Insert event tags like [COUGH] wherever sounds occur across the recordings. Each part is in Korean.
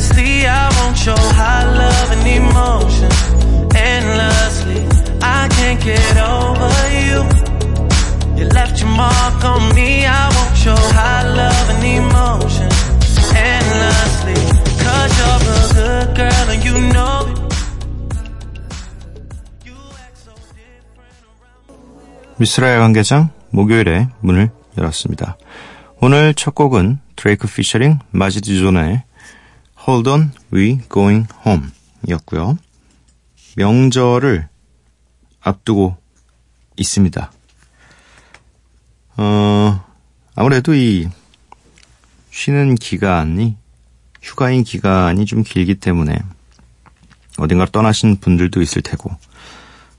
See. I want your high love and emotion endlessly. I can't get over you. You left your mark on me. I want your high love and emotion endlessly. Cause you're a good girl and you know it. You act so different around. 미스라 야간 개장 목요일에 문을 열었습니다. 오늘 첫 곡은 드레이크 피셔링 마지드 존의 Hold On We Going Home 이었고요. 명절을 앞두고 있습니다. 어, 아무래도 이 쉬는 기간이 휴가인 기간이 좀 길기 때문에 어딘가로 떠나신 분들도 있을 테고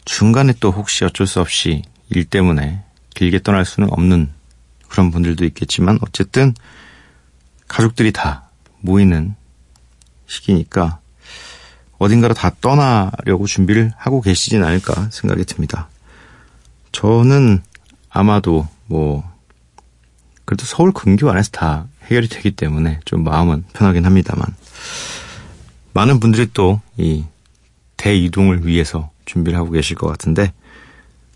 중간에 또 혹시 어쩔 수 없이 일 때문에 길게 떠날 수는 없는 그런 분들도 있겠지만 어쨌든 가족들이 다 모이는 시기니까 어딘가로 다 떠나려고 준비를 하고 계시진 않을까 생각이 듭니다. 저는 아마도 뭐 그래도 서울 근교 안에서 다 해결이 되기 때문에 좀 마음은 편하긴 합니다만 많은 분들이 또 이 대이동을 위해서 준비를 하고 계실 것 같은데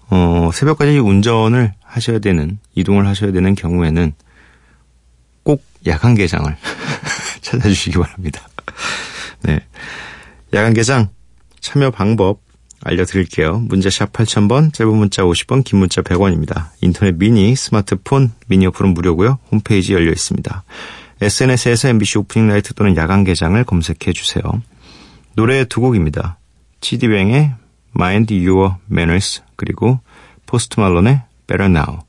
어, 새벽까지 운전을 하셔야 되는, 이동을 하셔야 되는 경우에는 꼭 야간 개장을 [LAUGHS] 찾아주시기 바랍니다. [LAUGHS] 네. 야간 개장 참여 방법 알려드릴게요. 문자샵 8000번, 짧은 문자 50번, 긴 문자 100원입니다. 인터넷 미니, 스마트폰, 미니 어플은 무료고요. 홈페이지 열려 있습니다. SNS에서 MBC Opening Night 또는 야간 개장을 검색해 주세요. 노래 두 곡입니다. 치디뱅의 Mind Your Manners 그리고 포스트 말론의 Better Now.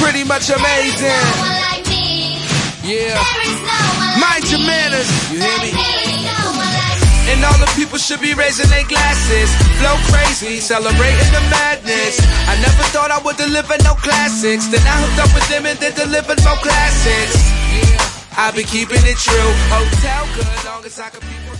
Pretty much amazing. no like. Yeah. No Mind like your manners. You hear me? There is no one like. And all the people should be raising their glasses. Flow crazy, celebrating the madness. I never thought I would deliver no classics. Then I hooked up with them and then delivered more classics. Yeah, I be keeping it true. Hotel good, long as I can be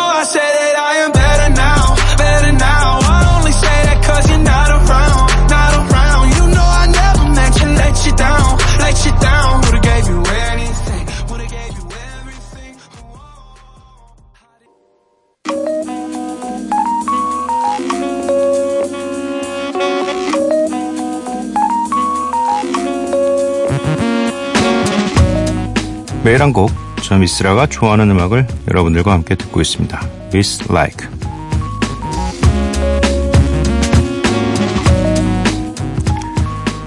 매일 한 곡, 저 미스라가 좋아하는 음악을 여러분들과 함께 듣고 있습니다. Miss Like.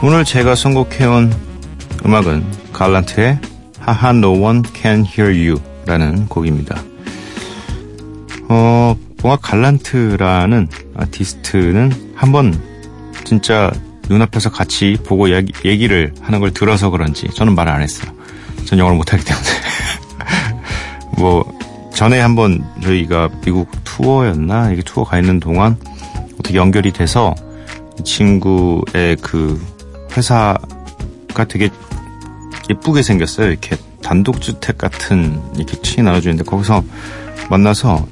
오늘 제가 선곡해온 음악은 갈란트의 하하 No One Can Hear You 라는 곡입니다. 어, 뭔가 갈란트라는 아티스트는 한번 진짜 눈앞에서 같이 보고 얘기, 얘기를 하는 걸 들어서 그런지 저는 말 안 했어요. 전 영어를 못하기 때문에. [LAUGHS] 뭐, 전에 한번 저희가 미국 투어였나? 이게 투어 가 있는 동안 어떻게 연결이 돼서 이 친구의 그 회사가 되게 예쁘게 생겼어요. 이렇게 단독주택 같은 이렇게 층이 나눠져 있는데 거기서 만나서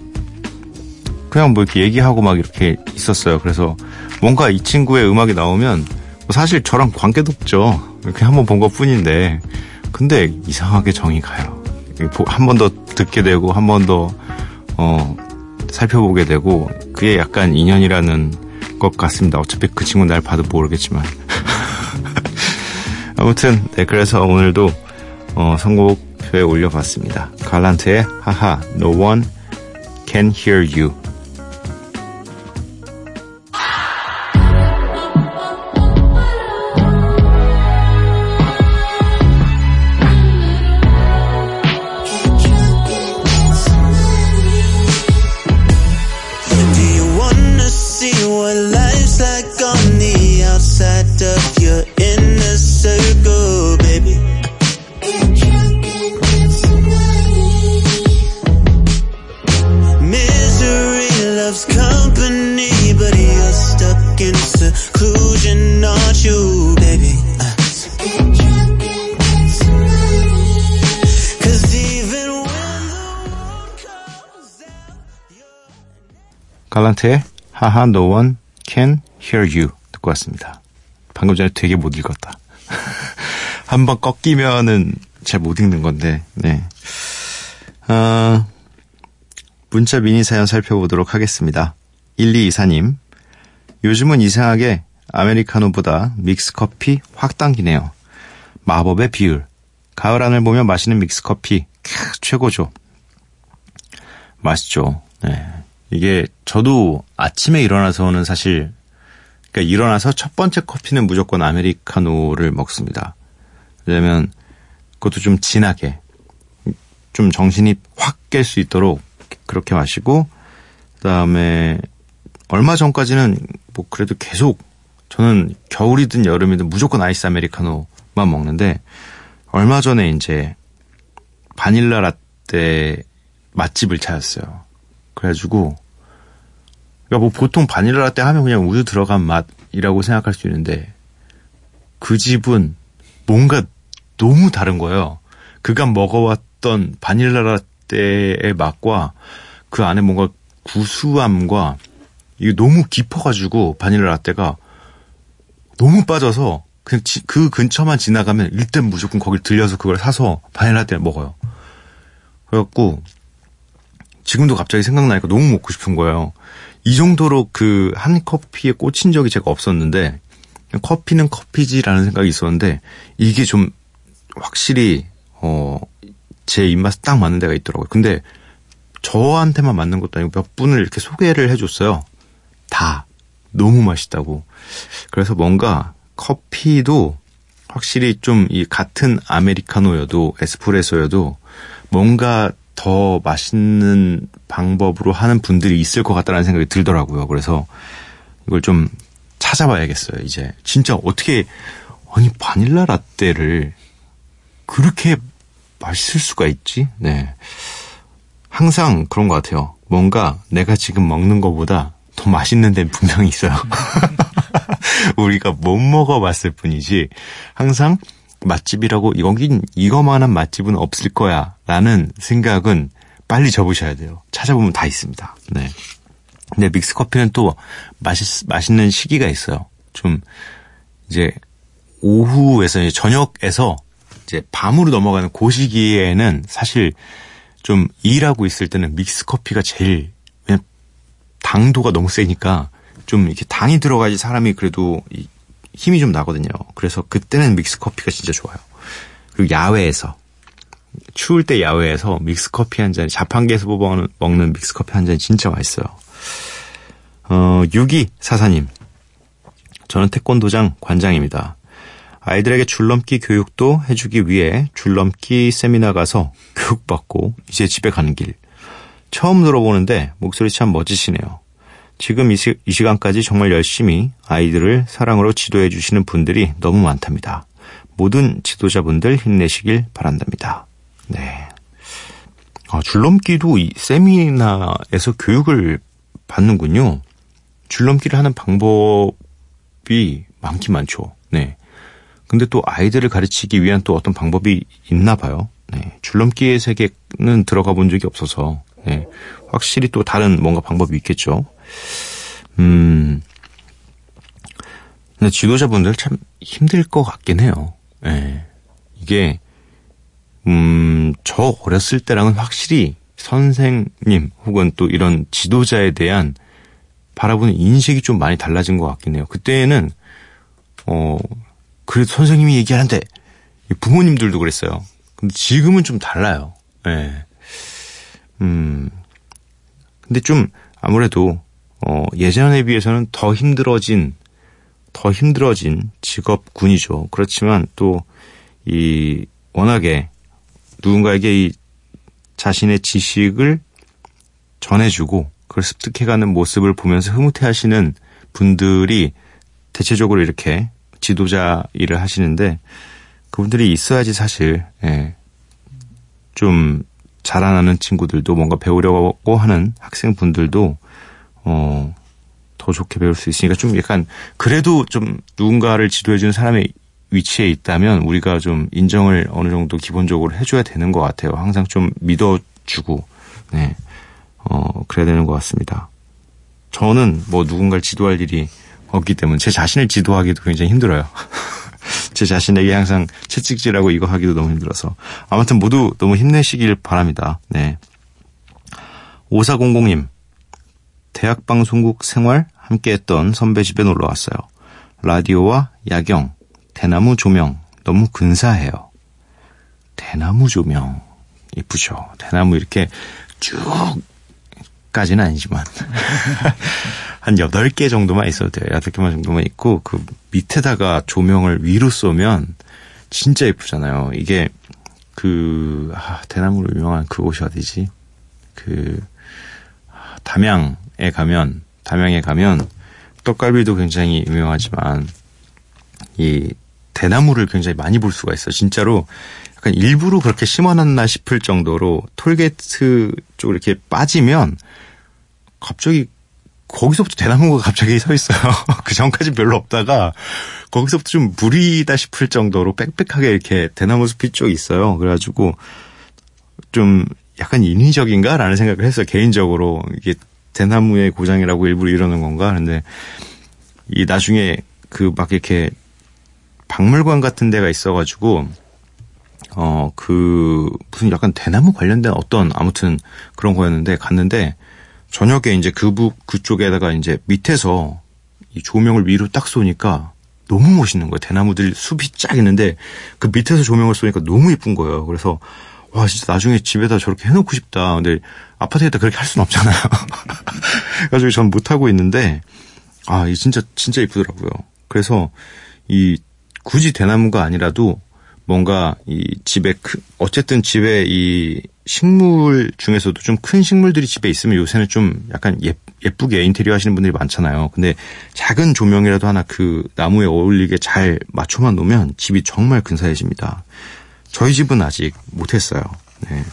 그냥 뭐 이렇게 얘기하고 막 이렇게 있었어요. 그래서 뭔가 이 친구의 음악이 나오면 뭐 사실 저랑 관계도 없죠. 그냥 한번 본 것 뿐인데 근데 이상하게 정이 가요. 한 번 더 듣게 되고 한 번 더 어, 살펴보게 되고 그게 약간 인연이라는 것 같습니다. 어차피 그 친구 날 봐도 모르겠지만 [LAUGHS] 아무튼 네 그래서 오늘도 어, 선곡표에 올려봤습니다. 갈란트의 하하 No One Can Hear You 갈란트의 하하 No One Can Hear You 듣고 왔습니다. 방금 전에 되게 못 읽었다. [LAUGHS] 한 번 꺾이면은 잘 못 읽는 건데, 네. 어, 문자 미니 사연 살펴보도록 하겠습니다. 1224님. 요즘은 이상하게 아메리카노보다 믹스커피 확 당기네요. 마법의 비율. 가을 하늘 보며 마시는 믹스커피. 캬, 최고죠. 맛있죠. 네. 이게 저도 아침에 일어나서는 사실 그러니까 일어나서 첫 번째 커피는 무조건 아메리카노를 먹습니다. 왜냐면 그것도 좀 진하게 좀 정신이 확 깰 수 있도록 그렇게 마시고 그다음에 얼마 전까지는 뭐 그래도 계속 저는 겨울이든 여름이든 무조건 아이스 아메리카노만 먹는데 얼마 전에 이제 바닐라 라떼 맛집을 찾았어요. 그래가지고 그러니까 뭐 보통 바닐라 라떼 하면 그냥 우유 들어간 맛이라고 생각할 수 있는데 그 집은 뭔가 너무 다른 거예요. 그간 먹어왔던 바닐라 라떼의 맛과 그 안에 뭔가 구수함과 이게 너무 깊어가지고 바닐라 라떼가 너무 빠져서 그냥 지- 그 근처만 지나가면 일단 무조건 거길 들려서 그걸 사서 바닐라 라떼를 먹어요. 그래갖고 지금도 갑자기 생각나니까 너무 먹고 싶은 거예요. 이 정도로 그 한 커피에 꽂힌 적이 제가 없었는데 커피는 커피지라는 생각이 있었는데 이게 좀 확실히 어 제 입맛에 딱 맞는 데가 있더라고요. 근데 저한테만 맞는 것도 아니고 몇 분을 이렇게 소개를 해줬어요. 다 너무 맛있다고. 그래서 뭔가 커피도 확실히 좀 이 같은 아메리카노여도 에스프레소여도 뭔가 더 맛있는 방법으로 하는 분들이 있을 것 같다는 생각이 들더라고요. 그래서 이걸 좀 찾아봐야겠어요. 이제 진짜 어떻게 아니 바닐라 라떼를 그렇게 맛있을 수가 있지? 네. 항상 그런 것 같아요. 뭔가 내가 지금 먹는 것보다 더 맛있는 데는 분명히 있어요. [LAUGHS] 우리가 못 먹어봤을 뿐이지 항상 맛집이라고 여긴 이거만한 맛집은 없을 거야 라는 생각은 빨리 접으셔야 돼요. 찾아보면 다 있습니다. 네. 근데 믹스 커피는 또 맛있, 맛있는 시기가 있어요. 좀 이제 오후에서 이제 저녁에서 이제 밤으로 넘어가는 그 시기에는 사실 좀 일하고 있을 때는 믹스 커피가 제일 당도가 너무 세니까 좀 이렇게 당이 들어가야지 사람이 그래도 이- 힘이 좀 나거든요. 그래서 그때는 믹스 커피가 진짜 좋아요. 그리고 야외에서 추울 때 야외에서 믹스 커피 한 잔, 자판기에서 뽑아 먹는 믹스 커피 한 잔 진짜 맛있어요. 어, 6244님. 저는 태권도장 관장입니다. 아이들에게 줄넘기 교육도 해주기 위해 줄넘기 세미나 가서 교육받고 이제 집에 가는 길. 처음 들어보는데 목소리 참 멋지시네요. 지금 이, 시, 이 시간까지 정말 열심히 아이들을 사랑으로 지도해 주시는 분들이 너무 많답니다. 모든 지도자분들 힘내시길 바란답니다. 네. 아, 줄넘기도 이 세미나에서 교육을 받는군요. 줄넘기를 하는 방법이 많긴 많죠. 네. 근데 또 아이들을 가르치기 위한 또 어떤 방법이 있나 봐요. 네. 줄넘기의 세계는 들어가 본 적이 없어서, 네. 확실히 또 다른 뭔가 방법이 있겠죠. 음, 근데 지도자분들 참 힘들 것 같긴 해요. 예. 이게, 음, 저 어렸을 때랑은 확실히 선생님 혹은 또 이런 지도자에 대한 바라보는 인식이 좀 많이 달라진 것 같긴 해요. 그때는, 어, 그래도 선생님이 얘기하는데 부모님들도 그랬어요. 근데 지금은 좀 달라요. 예. 음, 근데 좀 아무래도, 어, 예전에 비해서는 더 힘들어진, 더 힘들어진 직업군이죠. 그렇지만 또, 이, 워낙에 누군가에게 이 자신의 지식을 전해주고 그걸 습득해가는 모습을 보면서 흐뭇해 하시는 분들이 대체적으로 이렇게 지도자 일을 하시는데 그분들이 있어야지 사실, 예, 좀 자라나는 친구들도 뭔가 배우려고 하는 학생분들도, 어, 더 좋게 배울 수 있으니까 좀 약간 그래도 좀 누군가를 지도해주는 사람의 위치에 있다면 우리가 좀 인정을 어느 정도 기본적으로 해줘야 되는 것 같아요. 항상 좀 믿어주고, 네, 어, 그래야 되는 것 같습니다. 저는 뭐 누군가를 지도할 일이 없기 때문에 제 자신을 지도하기도 굉장히 힘들어요. [LAUGHS] 제 자신에게 항상 채찍질하고 이거 하기도 너무 힘들어서. 아무튼 모두 너무 힘내시길 바랍니다. 네. 5400님. 대학 방송국 생활 함께 했던 선배 집에 놀러 왔어요. 라디오와 야경, 대나무 조명 너무 근사해요. 대나무 조명 이쁘죠. 대나무 이렇게 쭉 까지는 아니지만 [LAUGHS] 한 8개 정도만 있어도 돼요. 8개만 정도만 있고 그 밑에다가 조명을 위로 쏘면 진짜 예쁘잖아요. 이게 그 아, 대나무로 유명한 그 곳이 어디지? 그 아, 담양에 가면 담양에 가면 떡갈비도 굉장히 유명하지만 이 대나무를 굉장히 많이 볼 수가 있어요. 진짜로 약간 일부러 그렇게 심어놨나 싶을 정도로 톨게이트 쪽으로 이렇게 빠지면 갑자기 거기서부터 대나무가 갑자기 서 있어요. [LAUGHS] 그 전까지 별로 없다가 거기서부터 좀 무리다 싶을 정도로 빽빽하게 이렇게 대나무 숲이 쭉 있어요. 그래가지고 좀 약간 인위적인가라는 생각을 했어요. 개인적으로 이게 대나무의 고장이라고 일부러 이러는 건가? 근데 이 나중에 그 막 이렇게 박물관 같은 데가 있어가지고 어 그 무슨 약간 대나무 관련된 어떤 아무튼 그런 거였는데 갔는데 저녁에 이제 그북 그쪽에다가 이제 밑에서 이 조명을 위로 딱 쏘니까 너무 멋있는 거예요. 대나무들 숲이 쫙 있는데 그 밑에서 조명을 쏘니까 너무 예쁜 거예요. 그래서 와 진짜 나중에 집에다 저렇게 해놓고 싶다. 근데 아파트에다 그렇게 할 수는 없잖아요. [LAUGHS] 그래가지고 전 못하고 있는데 아, 이 진짜 진짜 이쁘더라고요. 그래서 이 굳이 대나무가 아니라도 뭔가 이 집에 크, 어쨌든 집에 이 식물 중에서도 좀 큰 식물들이 집에 있으면 요새는 좀 약간 예, 예쁘게 인테리어 하시는 분들이 많잖아요. 근데 작은 조명이라도 하나 그 나무에 어울리게 잘 맞춰만 놓으면 집이 정말 근사해집니다. 저희 집은 아직 못했어요. 네.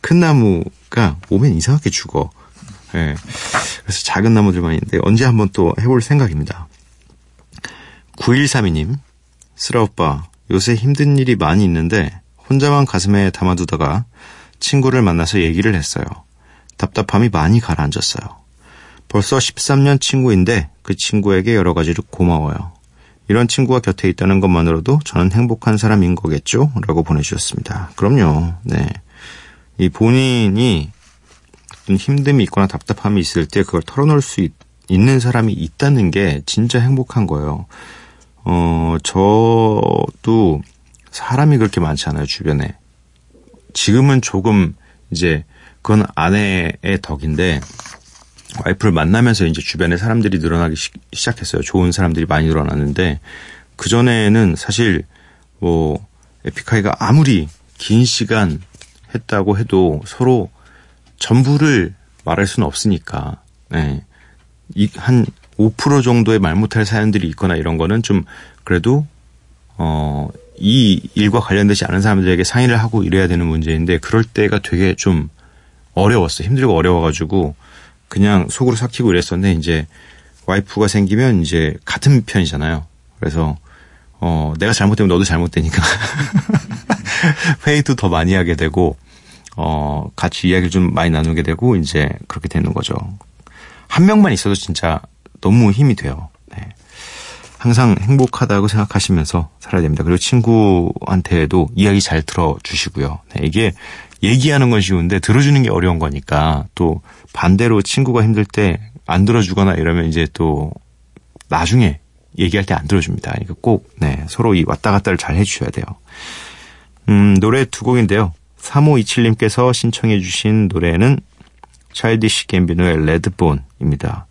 큰 나무가 오면 이상하게 죽어. 네. 그래서 작은 나무들만 있는데 언제 한번 또 해볼 생각입니다. 9132님, 쓰라 오빠, 요새 힘든 일이 많이 있는데 혼자만 가슴에 담아두다가 친구를 만나서 얘기를 했어요. 답답함이 많이 가라앉았어요. 벌써 13년 친구인데 그 친구에게 여러 가지로 고마워요. 이런 친구가 곁에 있다는 것만으로도 저는 행복한 사람인 거겠죠? 라고 보내주셨습니다. 그럼요. 네. 이 본인이 힘듦이 있거나 답답함이 있을 때 그걸 털어놓을 수 있, 는 사람이 있다는 게 진짜 행복한 거예요. 어, 저도 사람이 그렇게 많지 않아요, 주변에. 지금은 조금 이제 그건 아내의 덕인데 와이프를 만나면서 이제 주변에 사람들이 늘어나기 시, 시작했어요. 좋은 사람들이 많이 늘어났는데 그 전에는 사실 뭐 에픽하이가 아무리 긴 시간 했다고 해도 서로 전부를 말할 수는 없으니까 네. 이한 5% 정도의 말 못할 사연들이 있거나 이런 거는 좀 그래도 어, 이 일과 관련되지 않은 사람들에게 상의를 하고 이래야 되는 문제인데 그럴 때가 되게 좀 어려웠어. 힘들고 어려워가지고 그냥 속으로 삭히고 이랬었는데 이제 와이프가 생기면 이제 같은 편이잖아요. 그래서 어, 내가 잘못되면 너도 잘못되니까 [LAUGHS] 회의도 더 많이 하게 되고 어, 같이 이야기를 좀 많이 나누게 되고 이제 그렇게 되는 거죠. 한 명만 있어도 진짜 너무 힘이 돼요. 네. 항상 행복하다고 생각하시면서 살아야 됩니다. 그리고 친구한테도 이야기 잘 들어주시고요. 네, 이게 얘기하는 건 쉬운데 들어주는 게 어려운 거니까 또 반대로 친구가 힘들 때 안 들어주거나 이러면 이제 또 나중에 얘기할 때 안 들어줍니다. 그러니까 꼭 네, 서로 이 왔다 갔다를 잘 해주셔야 돼요. 음, 노래 두 곡인데요. 3527님께서 신청해 주신 노래는 차일디시 갬비노의 레드본입니다.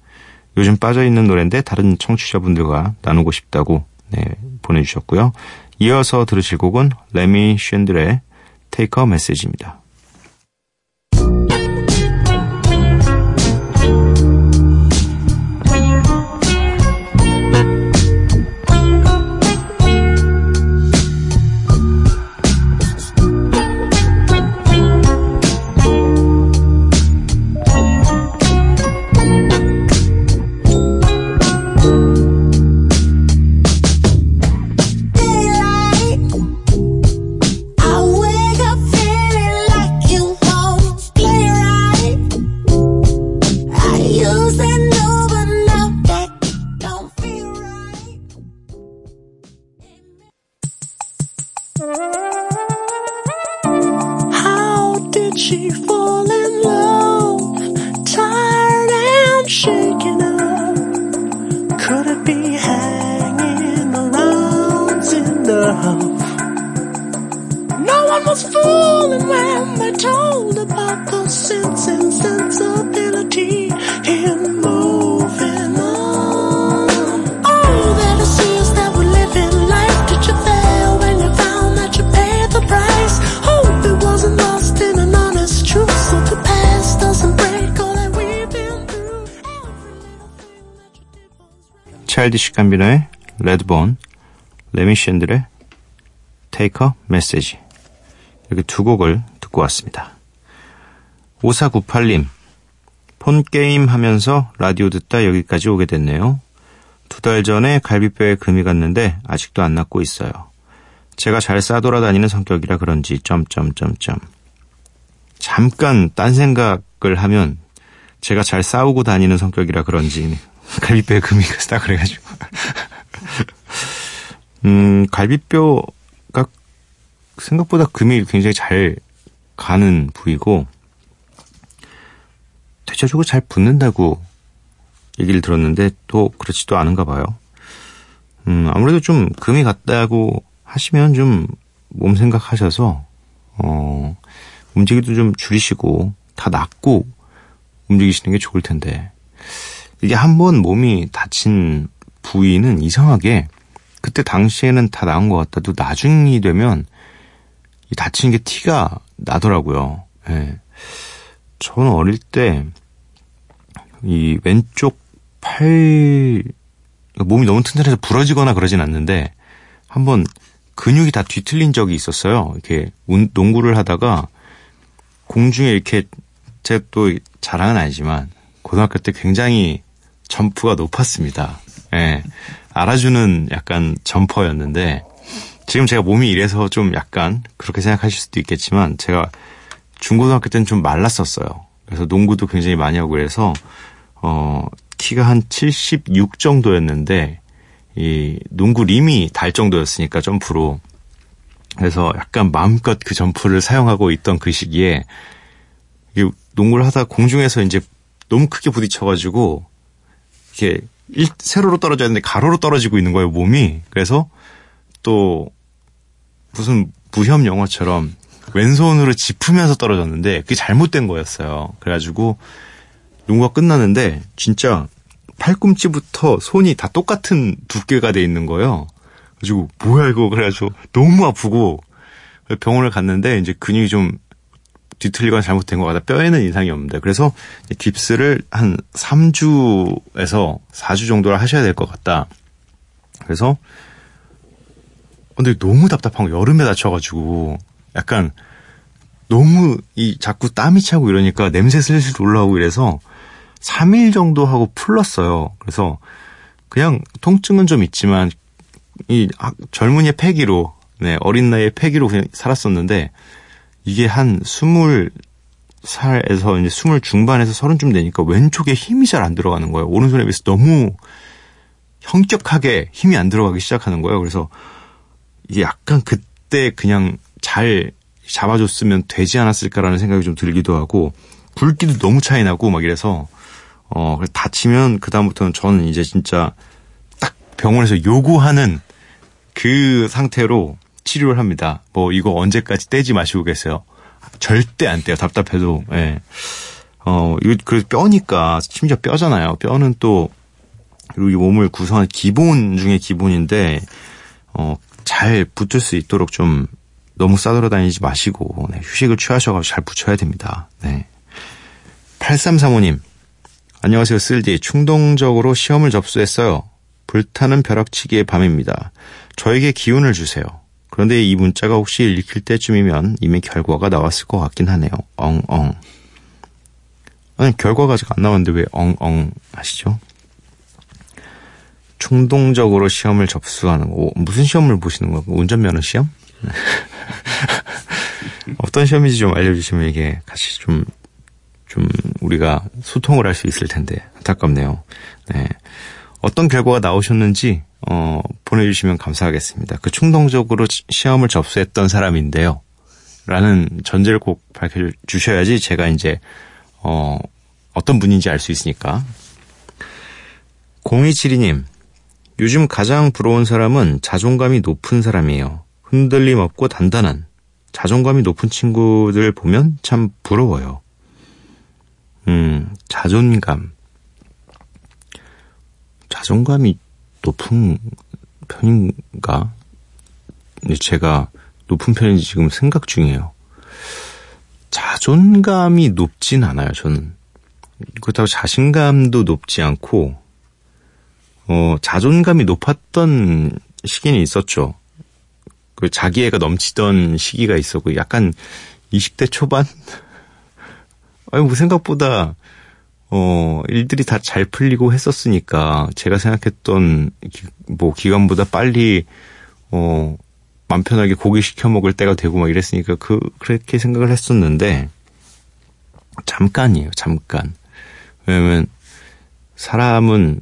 요즘 빠져있는 노래인데 다른 청취자분들과 나누고 싶다고 네, 보내주셨고요. 이어서 들으실 곡은 레미 쉔들의 a Message입니다. 차일디시 캄비노의 레드본, 레미 Take a Message 이렇게 두 곡을 듣고 왔습니다. 5498님 폰 게임 하면서 라디오 듣다 여기까지 오게 됐네요. 두 달 전에 갈비뼈에 금이 갔는데 아직도 안 낫고 있어요. 제가 잘 싸돌아다니는 성격이라 그런지 점점점점 잠깐 딴 생각을 하면 제가 잘 싸우고 다니는 성격이라 그런지 갈비뼈에 금이 갔다 그래가지고 [LAUGHS] 음 갈비뼈가 생각보다 금이 굉장히 잘 가는 부위고 대체적으로 잘 붙는다고 얘기를 들었는데 또 그렇지도 않은가 봐요. 음 아무래도 좀 금이 갔다고 하시면 좀 몸 생각하셔서 어 움직이도 좀 줄이시고 다 낫고 움직이시는 게 좋을 텐데 이게 한 번 몸이 다친 부위는 이상하게 그때 당시에는 다 나은 것 같아도 나중이 되면 이 다친 게 티가 나더라고요. 예. 저는 어릴 때 이 왼쪽 팔 몸이 너무 튼튼해서 부러지거나 그러진 않는데 한번 근육이 다 뒤틀린 적이 있었어요. 이렇게 운- 농구를 하다가 공중에 이렇게 제가 또 자랑은 아니지만 고등학교 때 굉장히 점프가 높았습니다. 예. 알아주는 약간 점퍼였는데 지금 제가 몸이 이래서 좀 약간 그렇게 생각하실 수도 있겠지만 제가 중고등학교 때는 좀 말랐었어요. 그래서 농구도 굉장히 많이 하고 그래서 어 키가 한 76 정도였는데 이 농구 림이 달 정도였으니까 점프로 그래서 약간 마음껏 그 점프를 사용하고 있던 그 시기에 이 농구를 하다 공중에서 이제 너무 크게 부딪혀가지고 이렇게 일, 세로로 떨어져야 되는데 가로로 떨어지고 있는 거예요 몸이. 그래서 또 무슨 무협 영화처럼 왼손으로 짚으면서 떨어졌는데 그게 잘못된 거였어요. 그래가지고 농구가 끝났는데 진짜 팔꿈치부터 손이 다 똑같은 두께가 돼 있는 거예요. 그래가지고 뭐야 이거? 그래가지고 너무 아프고 병원을 갔는데 이제 근육이 좀 뒤틀리거나 잘못된 것 같다. 뼈에는 이상이 없는데. 그래서 깁스를 한 3주에서 4주 정도를 하셔야 될 것 같다. 그래서 근데 너무 답답한 거 여름에 다쳐가지고 약간 너무 이 자꾸 땀이 차고 이러니까 냄새 슬슬 올라오고 이래서 3일 정도 하고 풀렀어요. 그래서 그냥 통증은 좀 있지만 이 학- 젊은이의 패기로 네, 어린 나이의 패기로 그냥 살았었는데 이게 한 스물 살에서 이제 스물 중반에서 서른쯤 되니까 왼쪽에 힘이 잘 안 들어가는 거예요. 오른손에 비해서 너무 현격하게 힘이 안 들어가기 시작하는 거예요. 그래서 이게 약간 그때 그냥 잘 잡아줬으면 되지 않았을까라는 생각이 좀 들기도 하고 굵기도 너무 차이 나고 막 이래서 어 다치면 그 다음부터는 저는 이제 진짜 딱 병원에서 요구하는 그 상태로 치료를 합니다. 뭐 이거 언제까지 떼지 마시고 계세요. 절대 안 떼요. 답답해도. 예. 어 이거 그 뼈니까 심지어 뼈잖아요. 뼈는 또 그리고 이 몸을 구성하는 기본 중에 기본인데 어 잘 붙을 수 있도록 좀 너무 싸돌아다니지 마시고 네, 휴식을 취하셔가지고 잘 붙여야 됩니다. 네. 8335님 안녕하세요 쓸디 충동적으로 시험을 접수했어요. 불타는 벼락치기의 밤입니다. 저에게 기운을 주세요. 그런데 이 문자가 혹시 읽힐 때쯤이면 이미 결과가 나왔을 것 같긴 하네요. 엉엉. 아니 결과가 아직 안 나왔는데 왜 엉엉 하시죠? 충동적으로 시험을 접수하는 거 무슨 시험을 보시는 거고 운전면허 시험? [LAUGHS] 어떤 시험인지 좀 알려주시면 이게 같이 좀, 좀 우리가 소통을 할 수 있을 텐데 안타깝네요. 네. 어떤 결과가 나오셨는지 어, 보내주시면 감사하겠습니다. 그 충동적으로 시- 시험을 접수했던 사람인데요. 라는 전제를 꼭 밝혀주셔야지 제가 이제 어, 어떤 분인지 알 수 있으니까. 0272님, 요즘 가장 부러운 사람은 자존감이 높은 사람이에요. 흔들림 없고 단단한 자존감이 높은 친구들 보면 참 부러워요. 음, 자존감. 자존감이 높은 편인가? 제가 높은 편인지 지금 생각 중이에요. 자존감이 높진 않아요, 저는. 그렇다고 자신감도 높지 않고, 어, 자존감이 높았던 시기는 있었죠. 그 자기애가 넘치던 시기가 있었고, 약간 20대 초반? [LAUGHS] 아니, 뭐 생각보다, 어, 일들이 다 잘 풀리고 했었으니까, 제가 생각했던, 기- 뭐, 기간보다 빨리, 어, 맘 편하게 고기 시켜 먹을 때가 되고 막 이랬으니까, 그, 그렇게 생각을 했었는데, 잠깐이에요, 잠깐. 왜냐면, 사람은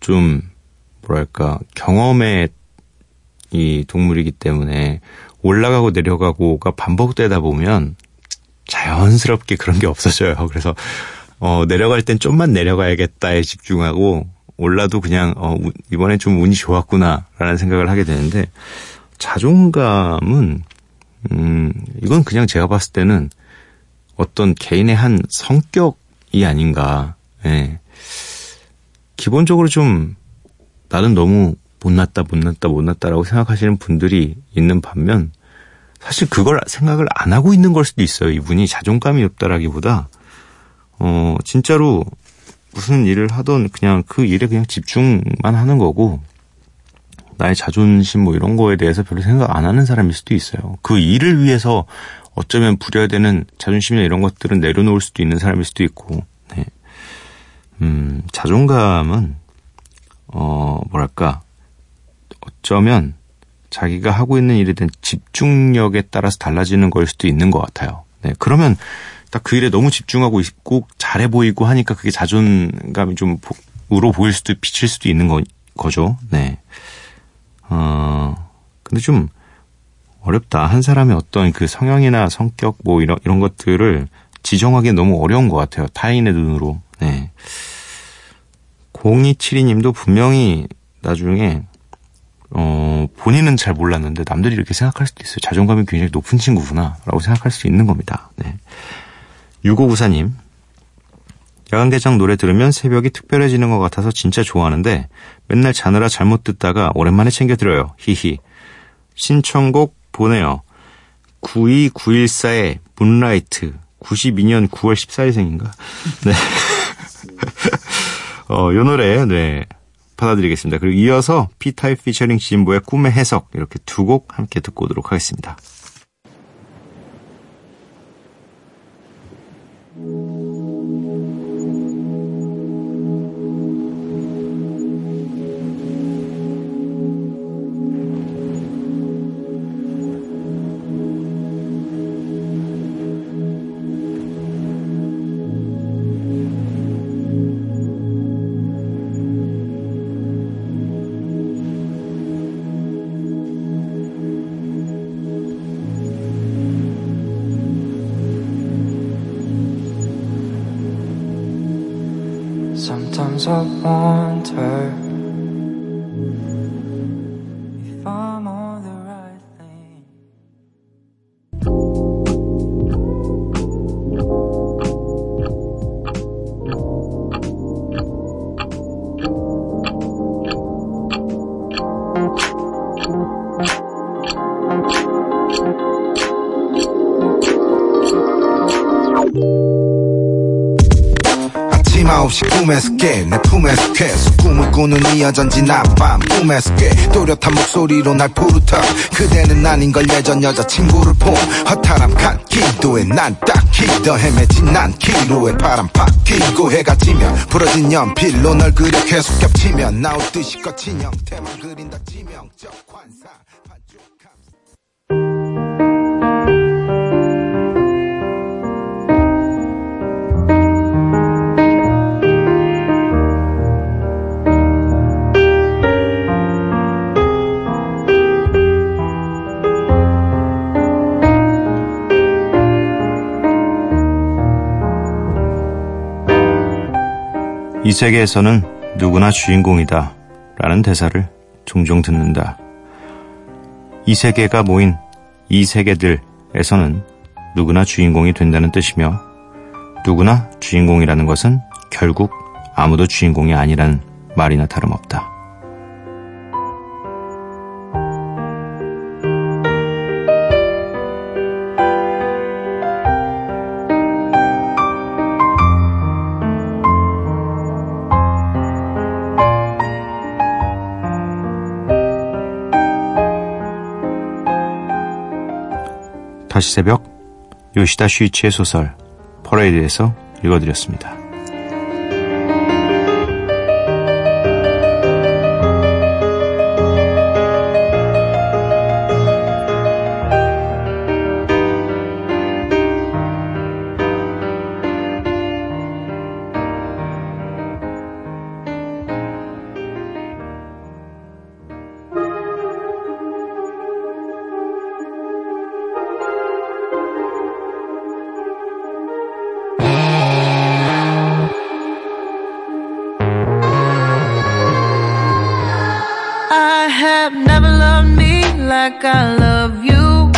좀, 뭐랄까, 경험의 이 동물이기 때문에, 올라가고 내려가고가 반복되다 보면, 자연스럽게 그런 게 없어져요. 그래서 어, 내려갈 땐 좀만 내려가야겠다에 집중하고 올라도 그냥 어, 우- 이번엔 좀 운이 좋았구나라는 생각을 하게 되는데 자존감은 음, 이건 그냥 제가 봤을 때는 어떤 개인의 한 성격이 아닌가. 예. 기본적으로 좀 나는 너무 못났다, 못났다, 못났다라고 생각하시는 분들이 있는 반면 사실 그걸 생각을 안 하고 있는 걸 수도 있어요. 이분이 자존감이 없다라기보다 어 진짜로 무슨 일을 하던 그냥 그 일에 그냥 집중만 하는 거고 나의 자존심 뭐 이런 거에 대해서 별로 생각 안 하는 사람일 수도 있어요. 그 일을 위해서 어쩌면 부려야 되는 자존심이나 이런 것들은 내려놓을 수도 있는 사람일 수도 있고, 네. 음, 자존감은, 어, 뭐랄까, 어쩌면 자기가 하고 있는 일에 대한 집중력에 따라서 달라지는 걸 수도 있는 것 같아요. 네. 그러면 딱 그 일에 너무 집중하고 있고 잘해 보이고 하니까 그게 자존감이 좀 보- 우러 보일 수도 비칠 수도 있는 거, 거죠. 네. 어, 근데 좀 어렵다. 한 사람의 어떤 그 성향이나 성격 뭐 이런, 이런 것들을 지정하기 너무 어려운 것 같아요. 타인의 눈으로. 네. 0272님도 분명히 나중에 어, 본인은 잘 몰랐는데 남들이 이렇게 생각할 수도 있어요. 자존감이 굉장히 높은 친구구나. 라고 생각할 수 있는 겁니다. 네. 6594님. 야간개장 노래 들으면 새벽이 특별해지는 것 같아서 진짜 좋아하는데 맨날 자느라 잘못 듣다가 오랜만에 챙겨 들어요. 히히. 신청곡 보내요. 92914의 문라이트. 92년 9월 14일생인가? 네. [LAUGHS] 어, 요 노래, 네. 받아드리겠습니다. 그리고 이어서 P타입 피처링 진보의 꿈의 해석 이렇게 두 곡 함께 듣고 오도록 하겠습니다. 여전지 낮밤 꿈에서 깨 또렷한 목소리로 날 부르터 그대는 아닌걸 예전 여자친구를 봄 허탈함 갖기도해 난 딱히 더 헤매진 난 기로에 바람 바뀌고 해가 지면 부러진 연필로 널 그려 계속 겹치면 나올 듯이 거친 형태만 그린다 치명적 환상 이 세계에서는 누구나 주인공이다 라는 대사를 종종 듣는다. 이 세계가 모인 이 세계들에서는 누구나 주인공이 된다는 뜻이며 누구나 주인공이라는 것은 결국 아무도 주인공이 아니라는 말이나 다름없다. 다시 새벽 요시다 슈이치의 소설 퍼레이드에서 읽어드렸습니다. Have never loved me like I love you.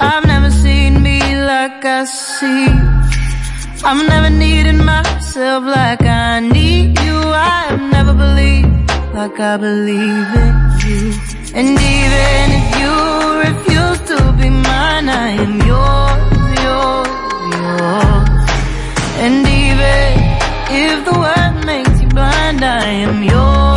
I've never seen me like I see. I've never needed myself like I need you. I have never believed like I believe in you. And even if you refuse to be mine, I am yours, yours, yours. And even if the world makes you blind, I am yours,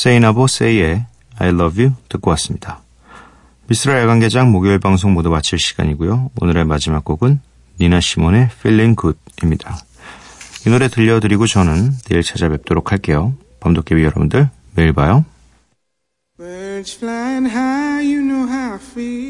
세이나보 세이의 I love you 듣고 왔습니다. 미스라 야간개장 목요일 방송 모두 마칠 시간이고요. 오늘의 마지막 곡은 니나 시몬의 Feeling Good입니다. 이 노래 들려드리고 저는 내일 찾아뵙도록 할게요. 밤도깨비 여러분들 매일 봐요. Birds flying high, you know how I feel.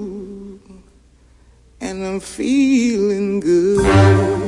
and I'm feeling good.